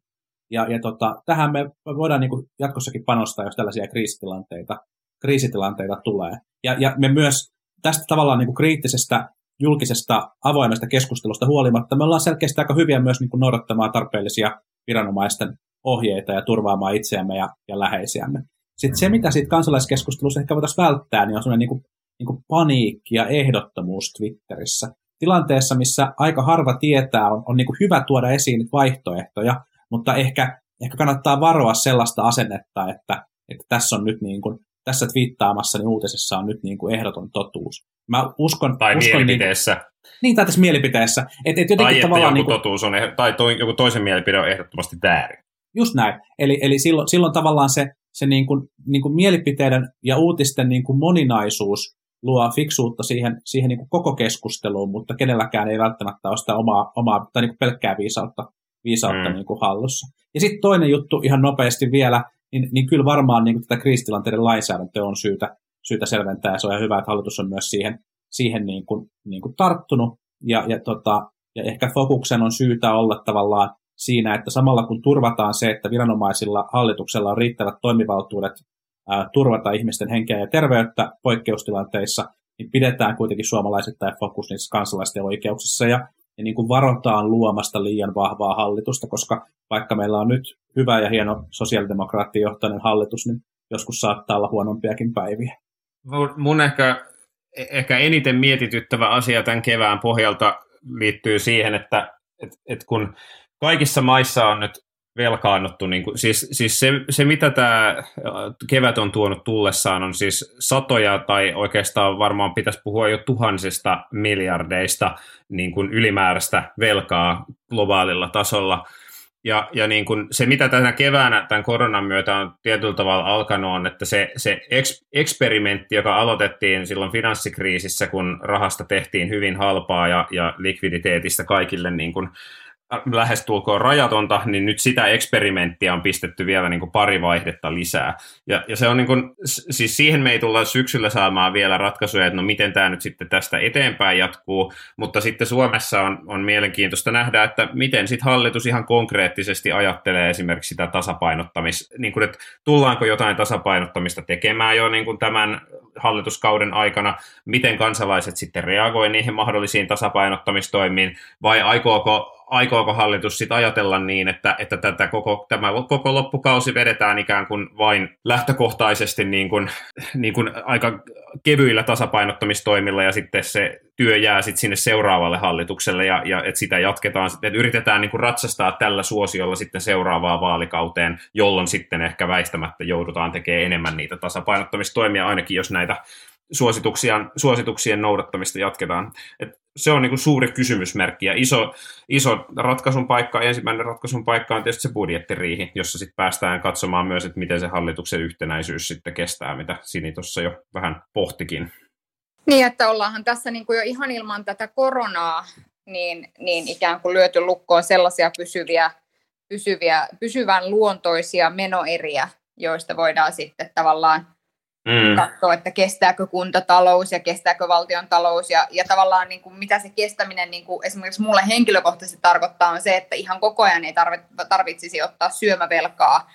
Ja, ja tota, tähän me voidaan niin kuin jatkossakin panostaa, jos tällaisia kriisitilanteita, kriisitilanteita tulee. Ja, ja me myös tästä tavallaan niin kuin kriittisestä julkisesta avoimesta keskustelusta huolimatta me ollaan selkeästi aika hyviä myös niin kuin noudattamaan tarpeellisia viranomaisten ohjeita ja turvaamaan itseämme ja, ja läheisiämme. Sitten se, mitä siitä kansalaiskeskustelussa ehkä voitaisiin välttää, niin on sellainen niin kuin, niin kuin paniikki ja ehdottomuus Twitterissä. Tilanteessa, missä aika harva tietää, on, on niin kuin hyvä tuoda esiin vaihtoehtoja, mutta ehkä, ehkä kannattaa varoa sellaista asennetta, että, että tässä on nyt niin kuin tässä twiittaamassani uutisessa on nyt niin kuin ehdoton totuus. Mä uskon, tai uskon mielipiteessä. Niin, niin, tai tässä mielipiteessä. Et, et tai että joku niin kuin, totuus on, tai to, joku toisen mielipide on ehdottomasti väärin. Just näin. Eli, eli silloin, silloin tavallaan se, se niin kuin, niin kuin mielipiteiden ja uutisten niin kuin moninaisuus luo fiksuutta siihen, siihen niin kuin koko keskusteluun, mutta kenelläkään ei välttämättä ole sitä omaa, omaa tai niin kuin pelkkää viisautta, viisautta mm. niin kuin hallussa. Ja sitten toinen juttu ihan nopeasti vielä, niin, niin kyllä varmaan niin kuin tätä kriisitilanteiden lainsäädäntöä on syytä, syytä selventää, ja se on ihan hyvä, että hallitus on myös siihen, siihen niin kuin, niin kuin tarttunut, ja, ja, tota, ja ehkä fokuksen on syytä olla tavallaan siinä, että samalla kun turvataan se, että viranomaisilla hallituksella on riittävät toimivaltuudet ää, turvata ihmisten henkeä ja terveyttä poikkeustilanteissa, niin pidetään kuitenkin suomalaisittain fokus niissä kansalaisten oikeuksissa ja, ja niin kuin varotaan luomasta liian vahvaa hallitusta, koska vaikka meillä on nyt hyvä ja hieno sosiaalidemokraattijohtainen hallitus, niin joskus saattaa olla huonompiakin päiviä. Mun ehkä, ehkä eniten mietityttävä asia tämän kevään pohjalta liittyy siihen, että et, et kun kaikissa maissa on nyt velkaannuttu, niin kuin, siis, siis se, se, mitä tämä kevät on tuonut tullessaan, on siis satoja tai oikeastaan varmaan pitäisi puhua jo tuhansista miljardeista niin kuin ylimääräistä velkaa globaalilla tasolla – ja, ja niin kuin se, mitä tänä keväänä tämän koronan myötä on tietyllä tavalla alkanut, on, että se, se eks, eksperimentti, joka aloitettiin silloin finanssikriisissä, kun rahasta tehtiin hyvin halpaa ja, ja likviditeetistä kaikille niin kuin lähestulkoon rajatonta, niin nyt sitä eksperimenttiä on pistetty vielä niin kuin pari vaihdetta lisää. Ja, ja se on niin kuin, siis siihen me ei tulla syksyllä saamaan vielä ratkaisuja, että no miten tämä nyt sitten tästä eteenpäin jatkuu, mutta sitten Suomessa on, on mielenkiintoista nähdä, että miten sitten hallitus ihan konkreettisesti ajattelee esimerkiksi sitä tasapainottamista, niin kuin, että tullaanko jotain tasapainottamista tekemään jo niin kuin tämän hallituskauden aikana, miten kansalaiset sitten reagoivat niihin mahdollisiin tasapainottamistoimiin, vai aikooko aikooko hallitus sitten ajatella niin, että, että tätä koko, tämä koko loppukausi vedetään ikään kuin vain lähtökohtaisesti niin kuin, niin kuin aika kevyillä tasapainottamistoimilla ja sitten se työ jää sitten sinne seuraavalle hallitukselle ja, ja että sitä jatketaan, että yritetään niin kuin ratsastaa tällä suosiolla sitten seuraavaan vaalikauteen, jolloin sitten ehkä väistämättä joudutaan tekemään enemmän niitä tasapainottamistoimia, ainakin jos näitä suosituksien, suosituksien noudattamista jatketaan. Et se on niin suuri kysymysmerkki ja iso, iso ratkaisun paikka, ensimmäinen ratkaisun paikka on tietysti se budjettiriihi, jossa sitten päästään katsomaan myös, että miten se hallituksen yhtenäisyys sitten kestää, mitä Sini tuossa jo vähän pohtikin. Niin, että ollaanhan tässä niin kuin jo ihan ilman tätä koronaa niin, niin ikään kuin lyöty lukkoon sellaisia pysyviä, pysyviä, pysyvän luontoisia menoeriä, joista voidaan sitten tavallaan mm. katsoa, että kestääkö kuntatalous ja kestääkö valtion talous ja, ja tavallaan niin kuin, mitä se kestäminen niin kuin esimerkiksi mulle henkilökohtaisesti tarkoittaa on se, että ihan koko ajan ei tarvitsisi ottaa syömävelkaa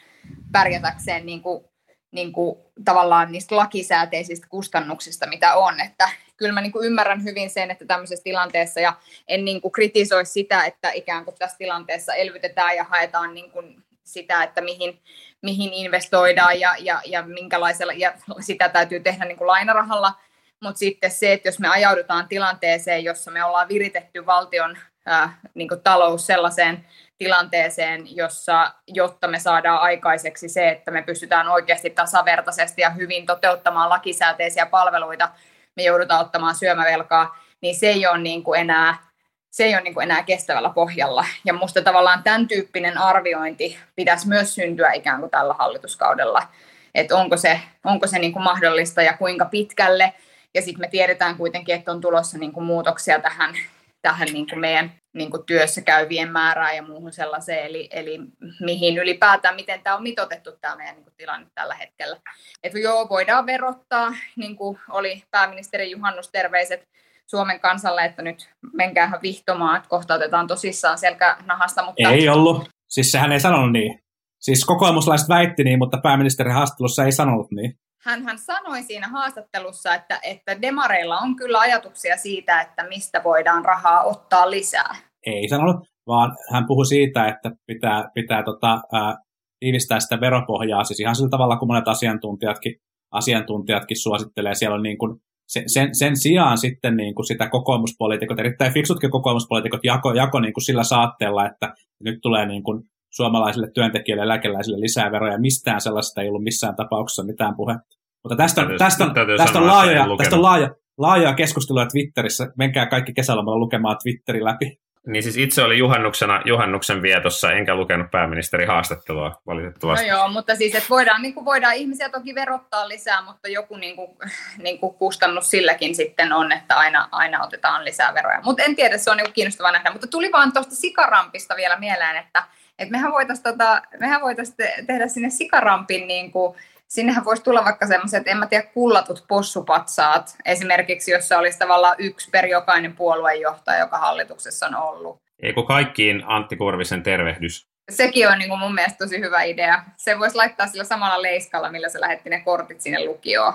pärjätäkseen niin kuin, niin kuin, tavallaan niistä lakisääteisistä kustannuksista, mitä on. Että kyllä mä niin kuin ymmärrän hyvin sen, että tämmöisessä tilanteessa ja en niin kuin kritisoi sitä, että ikään kuin tässä tilanteessa elvytetään ja haetaan niin kuin sitä, että mihin, mihin investoidaan ja, ja, ja minkälaisella, ja sitä täytyy tehdä niin kuin lainarahalla, mutta sitten se, että jos me ajaudutaan tilanteeseen, jossa me ollaan viritetty valtion äh, niin kuin talous sellaiseen tilanteeseen, jossa, jotta me saadaan aikaiseksi se, että me pystytään oikeasti tasavertaisesti ja hyvin toteuttamaan lakisääteisiä palveluita, me joudutaan ottamaan syömävelkaa, niin se ei ole niin kuin enää se ei ole niin kuin enää kestävällä pohjalla. Ja minusta tavallaan tämän tyyppinen arviointi pitäisi myös syntyä ikään kuin tällä hallituskaudella, että onko se, onko se niin kuin mahdollista ja kuinka pitkälle. Ja sitten me tiedetään kuitenkin, että on tulossa niin kuin muutoksia tähän, tähän niin kuin meidän niin kuin työssä käyvien määrään ja muuhun sellaiseen, eli, eli mihin ylipäätään, miten tämä on mitotettu tämä meidän niin kuin tilanne tällä hetkellä. Että joo, voidaan verottaa, niin kuin oli pääministeri Juhannus terveiset Suomen kansalle, että nyt menkäähän vihtomaan, että kohta otetaan tosissaan selkänahasta. Mutta... Ei ollut. Siis sehän ei sanonut niin. Siis kokoomuslaiset väitti niin, mutta pääministerin haastattelussa ei sanonut niin. Hän, hän sanoi siinä haastattelussa, että, että demareilla on kyllä ajatuksia siitä, että mistä voidaan rahaa ottaa lisää. Ei sanonut, vaan hän puhui siitä, että pitää, pitää tota, ää, tiivistää sitä veropohjaa, siis ihan sillä tavalla kuin monet asiantuntijatkin, asiantuntijatkin suosittelee. Siellä on niin kuin sen, sen, sen sijaan sitten niin kuin sitä kokoomuspoliitikot, erittäin fiksutkin kokoomuspoliitikot jako, jako niin kuin sillä saatteella, että nyt tulee niin kuin suomalaisille työntekijöille ja eläkeläisille lisää veroja. Mistään sellaista ei ollut missään tapauksessa mitään puhetta. Mutta tästä, täytyy, tästä, on, tästä, tästä, on laajoja, tästä on laaja, laajaa keskustelua Twitterissä. Menkää kaikki kesälomalla lukemaan Twitterin läpi. Niin siis itse oli juhannuksena, juhannuksen vietossa, enkä lukenut pääministerin haastattelua valitettavasti. No joo, mutta siis että voidaan, niin kuin voidaan ihmisiä toki verottaa lisää, mutta joku niin kuin, niin kuin kustannus silläkin sitten on, että aina, aina otetaan lisää veroja. Mutta en tiedä, se on niin kiinnostavaa nähdä. Mutta tuli vaan tuosta sikarampista vielä mieleen, että, että mehän voitaisiin tota, mehän voitais tehdä sinne sikarampin niin kuin, sinnehän voisi tulla vaikka semmoiset, en mä tiedä, kullatut possupatsaat, esimerkiksi jossa olisi tavallaan yksi per jokainen puoluejohtaja, joka hallituksessa on ollut. Eikö kaikkiin Antti Kurvisen tervehdys? Sekin on niin kuin mun mielestä tosi hyvä idea. Se voisi laittaa sillä samalla leiskalla, millä se lähetti ne kortit sinne lukioon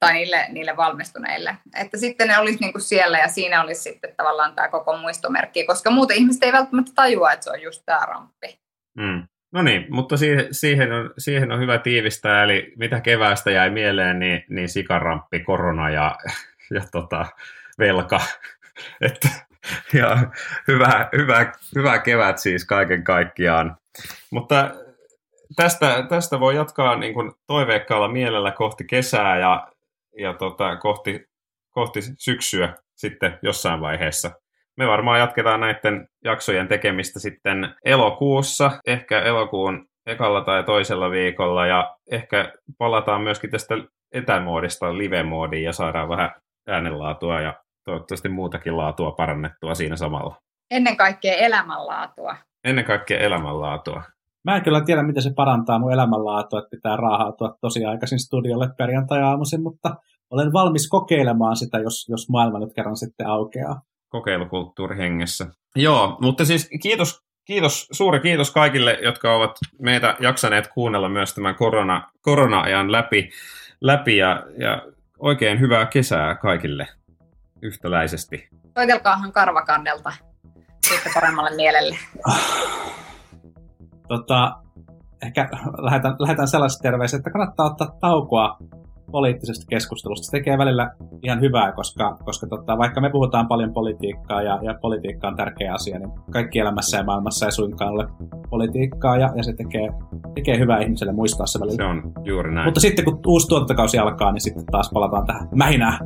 tai niille, niille valmistuneille. Että sitten ne olisi niin kuin siellä ja siinä olisi sitten tavallaan tämä koko muistomerkki, koska muuten ihmiset ei välttämättä tajua, että se on just tämä ramppi. Mm. No niin, mutta siihen, siihen, on, siihen on hyvä tiivistää, eli mitä keväästä jäi mieleen, niin, niin sikaramppi, korona ja, ja tota, velka. Että, ja hyvä, hyvä, hyvä kevät siis kaiken kaikkiaan. Mutta tästä, tästä voi jatkaa niin kuin toiveikkaalla mielellä kohti kesää ja, ja tota, kohti, kohti syksyä sitten jossain vaiheessa me varmaan jatketaan näiden jaksojen tekemistä sitten elokuussa, ehkä elokuun ekalla tai toisella viikolla, ja ehkä palataan myöskin tästä etämoodista live-moodiin ja saadaan vähän äänenlaatua ja toivottavasti muutakin laatua parannettua siinä samalla. Ennen kaikkea elämänlaatua. Ennen kaikkea elämänlaatua. Mä en kyllä tiedä, miten se parantaa mun elämänlaatua, että pitää raahautua tosi aikaisin studiolle perjantai-aamuisin, mutta olen valmis kokeilemaan sitä, jos, jos maailma nyt kerran sitten aukeaa kokeilukulttuurihengessä. Joo, mutta siis kiitos, kiitos, suuri kiitos kaikille, jotka ovat meitä jaksaneet kuunnella myös tämän korona, korona-ajan läpi, läpi ja, ja oikein hyvää kesää kaikille yhtäläisesti. Soitelkaahan karvakandelta. sitten paremmalle mielelle. Tota, ehkä lähetän, lähetän sellaiset terveiset, että kannattaa ottaa taukoa poliittisesta keskustelusta. Se tekee välillä ihan hyvää, koska, koska tota, vaikka me puhutaan paljon politiikkaa ja, ja politiikka on tärkeä asia, niin kaikki elämässä ja maailmassa ei suinkaan ole politiikkaa ja, ja se tekee, tekee hyvää ihmiselle muistaa se välillä. Se on juuri näin. Mutta sitten kun uusi tuotantokausi alkaa, niin sitten taas palataan tähän mähinään.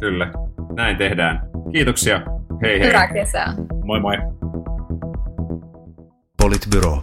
Kyllä, näin tehdään. Kiitoksia. Hei hei. Hyvää kesää. Moi moi. Politbyro.